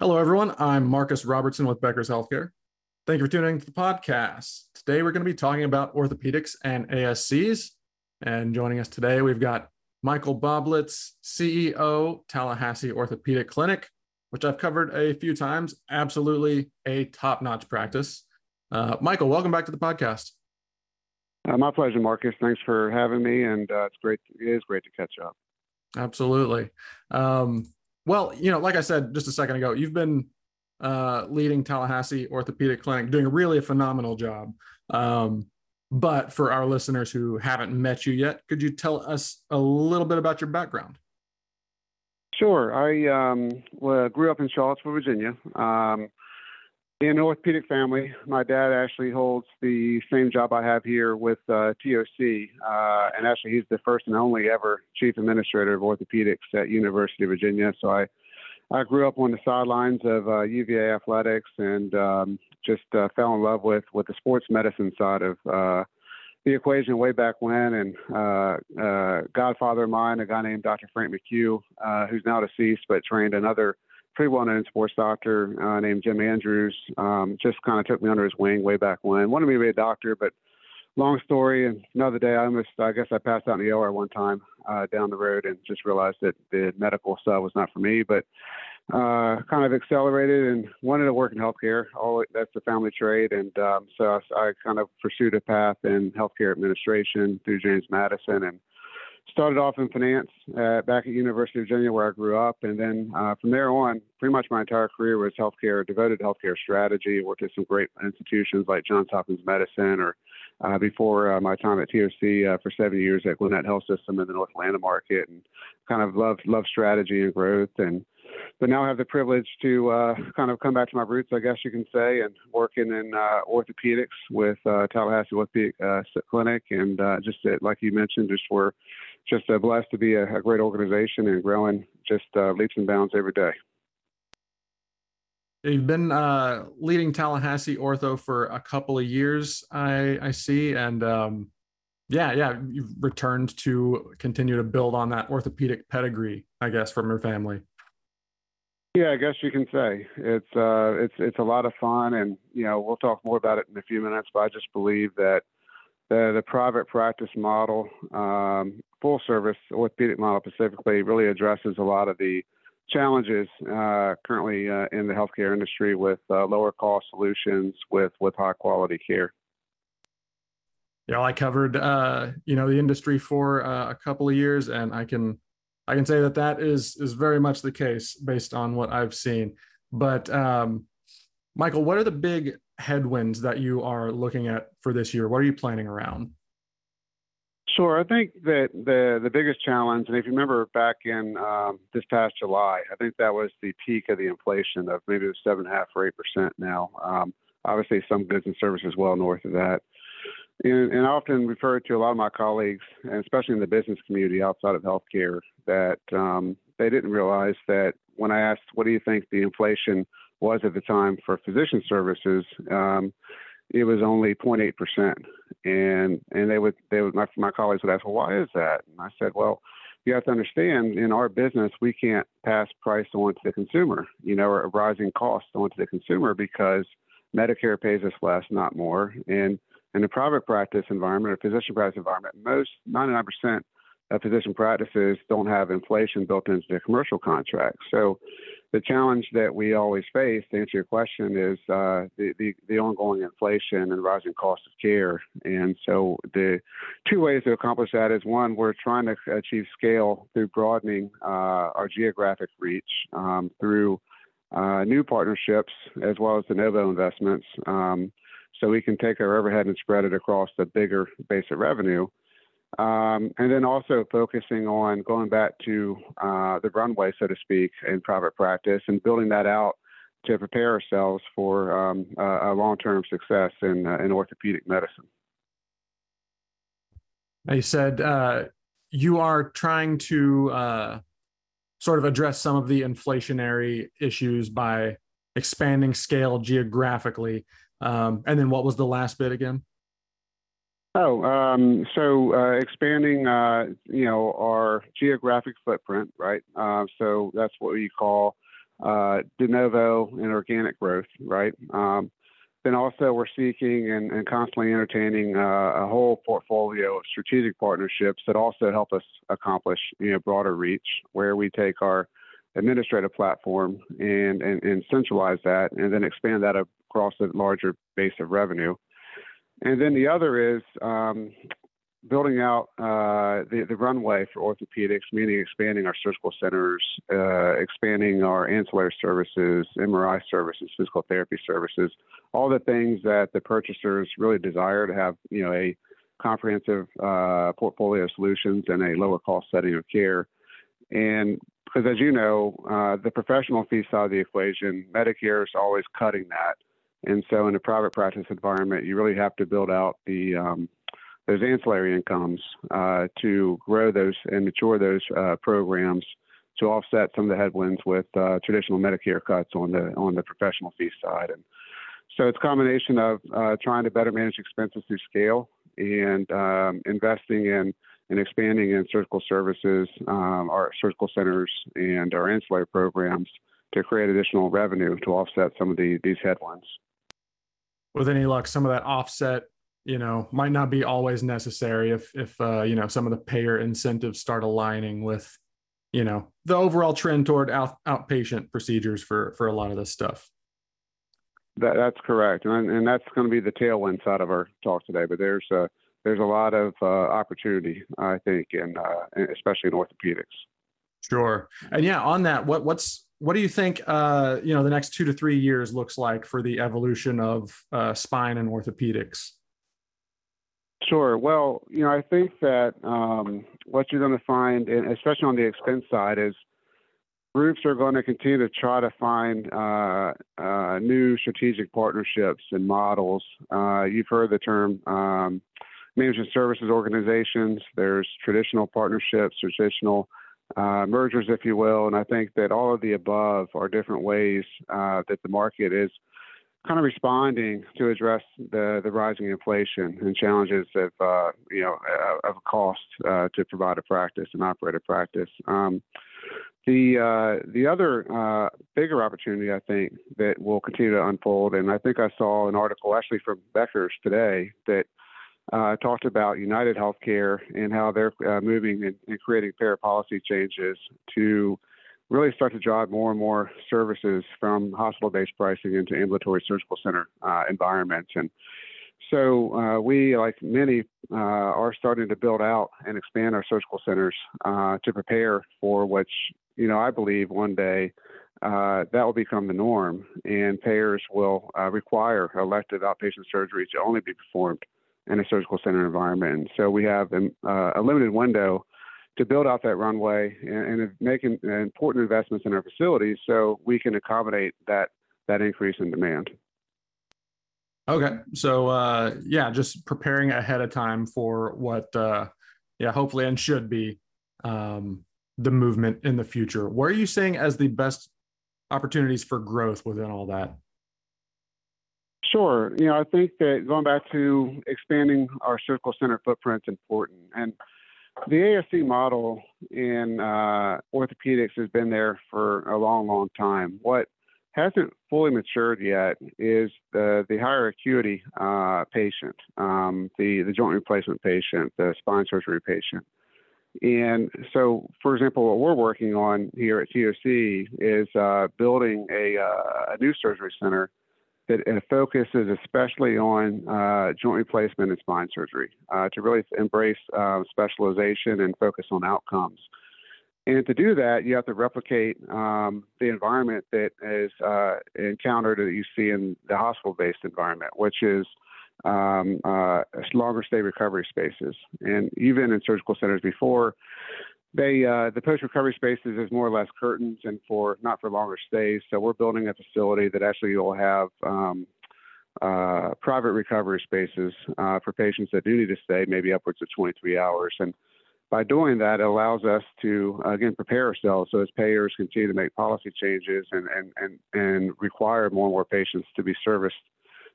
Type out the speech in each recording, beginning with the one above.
Hello, everyone. I'm Marcus Robertson with Becker's Healthcare. Thank you for tuning in to the podcast. Today, we're going to be talking about orthopedics and ASCs. And joining us today, we've got Michael Boblitz, CEO, Tallahassee Orthopedic Clinic, which I've covered a few times. Absolutely a top notch practice. Uh, Michael, welcome back to the podcast. Uh, my pleasure, Marcus. Thanks for having me, and uh, it's great. It is great to catch up. Absolutely. Um, well, you know, like I said just a second ago, you've been uh, leading Tallahassee Orthopedic Clinic, doing a really a phenomenal job. Um, but for our listeners who haven't met you yet, could you tell us a little bit about your background? Sure. I um, well, grew up in Charlottesville, Virginia. Um, in an orthopedic family, my dad actually holds the same job I have here with uh, TOC, uh, and actually he's the first and only ever chief administrator of orthopedics at University of Virginia. So I, I grew up on the sidelines of uh, UVA athletics and um, just uh, fell in love with with the sports medicine side of uh, the equation way back when. And uh, godfather of mine, a guy named Dr. Frank McCue, who's now deceased, but trained another pretty well-known sports doctor uh, named Jim Andrews. Um, just kind of took me under his wing way back when. Wanted me to be a doctor, but long story. Another day, I almost, I guess, I passed out in the OR one time uh, down the road and just realized that the medical stuff was not for me. But uh, kind of accelerated and wanted to work in healthcare. All that's the family trade, and um, so I, I, kind of pursued a path in healthcare administration through James Madison, and started off in finance uh, back at University of Virginia, where I grew up, and then uh, from there on, pretty much my entire career was healthcare, devoted to healthcare strategy. Worked at some great institutions like Johns Hopkins Medicine, or uh, before uh, my time at TOC uh, for seven years at Gwinnett Health System in the North Atlanta market, and kind of loved loved strategy and growth and but now I have the privilege to uh, kind of come back to my roots, I guess you can say, and working in orthopedics with Tallahassee Orthopedic Clinic, and just like you mentioned, just we're just blessed to be a, a, great organization and growing just leaps and bounds every day. You've been leading Tallahassee Ortho for a couple of years, I, I see, and um, yeah, yeah, you've returned to continue to build on that orthopedic pedigree, I guess, from your family. Yeah, I guess you can say it's uh, it's it's a lot of fun, and you know we'll talk more about it in a few minutes. But I just believe that the, the private practice model, um, full service orthopedic model specifically, really addresses a lot of the challenges uh, currently uh, in the healthcare industry with uh, lower cost solutions with with high quality care. Yeah, I covered uh, you know the industry for uh, a couple of years, and I can I can say that that is is very much the case based on what I've seen. But um, Michael, what are the big headwinds that you are looking at for this year? What are you planning around? Sure. I think that the the biggest challenge, and if you remember back in um, this past July, I think that was the peak of the inflation of maybe it was seven and a half or eight percent. Now, um, obviously, some goods and services well north of that. And, and I often refer to a lot of my colleagues, and especially in the business community outside of healthcare, that um, they didn't realize that when I asked, "What do you think the inflation was at the time for physician services?" Um, it was only 0.8 percent, and and they would they would my, my colleagues would ask, "Well, why is that?" And I said, "Well." You have to understand in our business, we can't pass price on to the consumer, you know, or rising costs onto the consumer because Medicare pays us less, not more. And in a private practice environment or physician practice environment, most 99% of physician practices don't have inflation built into their commercial contracts. So the challenge that we always face, to answer your question, is uh, the, the, the ongoing inflation and rising cost of care. And so the two ways to accomplish that is one, we're trying to achieve scale through broadening uh, our geographic reach um, through uh, new partnerships as well as de novo investments. Um, so we can take our overhead and spread it across the bigger base of revenue. Um, and then also focusing on going back to uh, the runway, so to speak, in private practice and building that out to prepare ourselves for um, a, a long-term success in uh, in orthopedic medicine. You said uh, you are trying to uh, sort of address some of the inflationary issues by expanding scale geographically. Um, and then what was the last bit again? Oh, um, so uh, expanding, uh, you know, our geographic footprint, right? Uh, so that's what we call uh, de novo and organic growth, right? Um, then also we're seeking and, and constantly entertaining uh, a whole portfolio of strategic partnerships that also help us accomplish, you know, broader reach, where we take our administrative platform and, and, and centralize that, and then expand that across a larger base of revenue. And then the other is um, building out uh, the, the runway for orthopedics, meaning expanding our surgical centers, uh, expanding our ancillary services, MRI services, physical therapy services, all the things that the purchasers really desire to have, you know, a comprehensive uh, portfolio of solutions and a lower cost setting of care. And because as you know, uh, the professional fee side of the equation, Medicare is always cutting that. And so in a private practice environment, you really have to build out the um, those ancillary incomes uh, to grow those and mature those uh, programs to offset some of the headwinds with uh, traditional Medicare cuts on the on the professional fee side. And so it's a combination of uh, trying to better manage expenses through scale and um, investing in and expanding in surgical services, um, our surgical centers, and our ancillary programs to create additional revenue to offset some of the, these headwinds with any luck, some of that offset, you know, might not be always necessary if if uh, you know some of the payer incentives start aligning with, you know, the overall trend toward out, outpatient procedures for for a lot of this stuff. That, that's correct, and and that's going to be the tailwind side of our talk today. But there's a there's a lot of uh, opportunity, I think, in uh, especially in orthopedics. Sure, and yeah, on that, what what's what do you think uh, you know the next two to three years looks like for the evolution of uh, spine and orthopedics? Sure. Well you know i think that um, what you're going to find especially on the expense side is groups are going to continue to try to find uh, uh new strategic partnerships and models. Uh, you've heard the term um, management services organizations. There's traditional partnerships traditional uh, mergers, if you will. And I think that all of the above are different ways uh, that the market is kind of responding to address the, the rising inflation and challenges of uh, you know of cost uh, to provide a practice and operate a practice. Um, the uh, the other uh, bigger opportunity I think that will continue to unfold, and I think I saw an article actually from Becker's today that uh, talked about United Healthcare and how they're uh, moving and, and, creating payer policy changes to really start to drive more and more services from hospital-based pricing into ambulatory surgical center uh, environments. And so uh, we, like many, uh, are starting to build out and expand our surgical centers uh, to prepare for which, you know, I believe one day uh, that will become the norm, and payers will uh, require elective outpatient surgery to only be performed in a surgical center environment. And so we have uh, a limited window to build out that runway and, and making important investments in our facilities so we can accommodate that that increase in demand. Okay, so uh, yeah, just preparing ahead of time for what, uh, yeah, hopefully and should be um, the movement in the future. What are you seeing as the best opportunities for growth within all that? Sure. You know, I think that going back to expanding our surgical center footprint is important. And the ASC model in uh, orthopedics has been there for a long, long time. What hasn't fully matured yet is the, the higher acuity uh, patient, um, the, the joint replacement patient, the spine surgery patient. And so, for example, what we're working on here at TOC is uh, building a, uh, a new surgery center that it focuses especially on uh, joint replacement and spine surgery uh, to really embrace uh, specialization and focus on outcomes. And to do that, you have to replicate um, the environment that is uh, encountered that you see in the hospital-based environment, which is um, uh, longer stay recovery spaces. And even in surgical centers before, they uh, the post recovery spaces is more or less curtains and for not for longer stays. So we're building a facility that actually will have um, uh, private recovery spaces uh, for patients that do need to stay, maybe upwards of 23 hours. And by doing that, it allows us to again prepare ourselves so as payers continue to make policy changes and and and, and require more and more patients to be serviced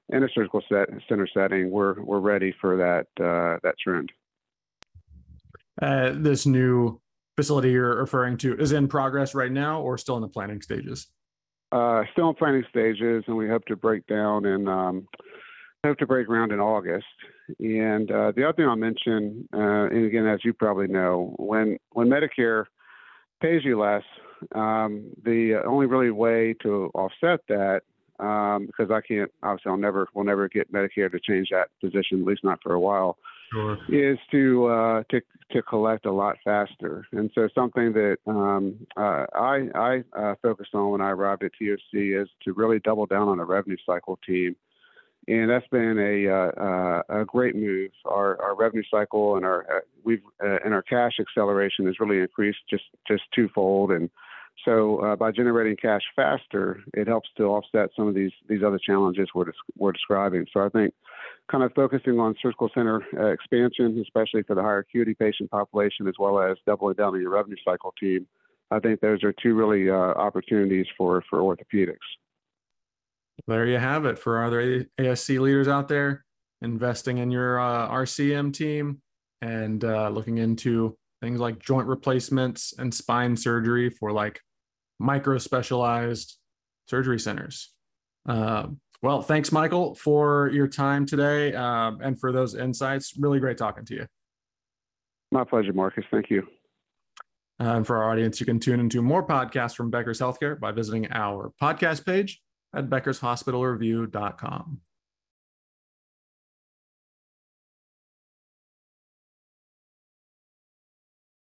in a surgical set, center setting. We're we're ready for that uh, that trend. Uh, this new facility you're referring to is in progress right now, or still in the planning stages? Uh, still in planning stages, and we hope to break down and um, hope to break ground in August. And uh, the other thing I'll mention, uh, and again, as you probably know, when when Medicare pays you less, um, the only really way to offset that, um, because I can't obviously I'll never we'll never get Medicare to change that position, at least not for a while. Sure. Is to uh, to to collect a lot faster, and so something that um, uh, I I uh, focused on when I arrived at TOC is to really double down on a revenue cycle team and that's been a uh, uh, a great move. Our our revenue cycle and our uh, we've and our cash acceleration has really increased just just twofold. And so uh, by generating cash faster, it helps to offset some of these these other challenges we're we're describing. So I think kind of focusing on surgical center uh, expansion, especially for the higher acuity patient population, as well as doubling down on your revenue cycle team. I think those are two really opportunities for for orthopedics there you have it for other ASC leaders out there investing in your uh, RCM team and uh, looking into things like joint replacements and spine surgery for like micro specialized surgery centers. Uh, well, thanks, Michael, for your time today um, and for those insights. Really great talking to you. My pleasure, Marcus. Thank you. and for our audience, you can tune into more podcasts from Becker's Healthcare by visiting our podcast page at beckershospitalreview.com.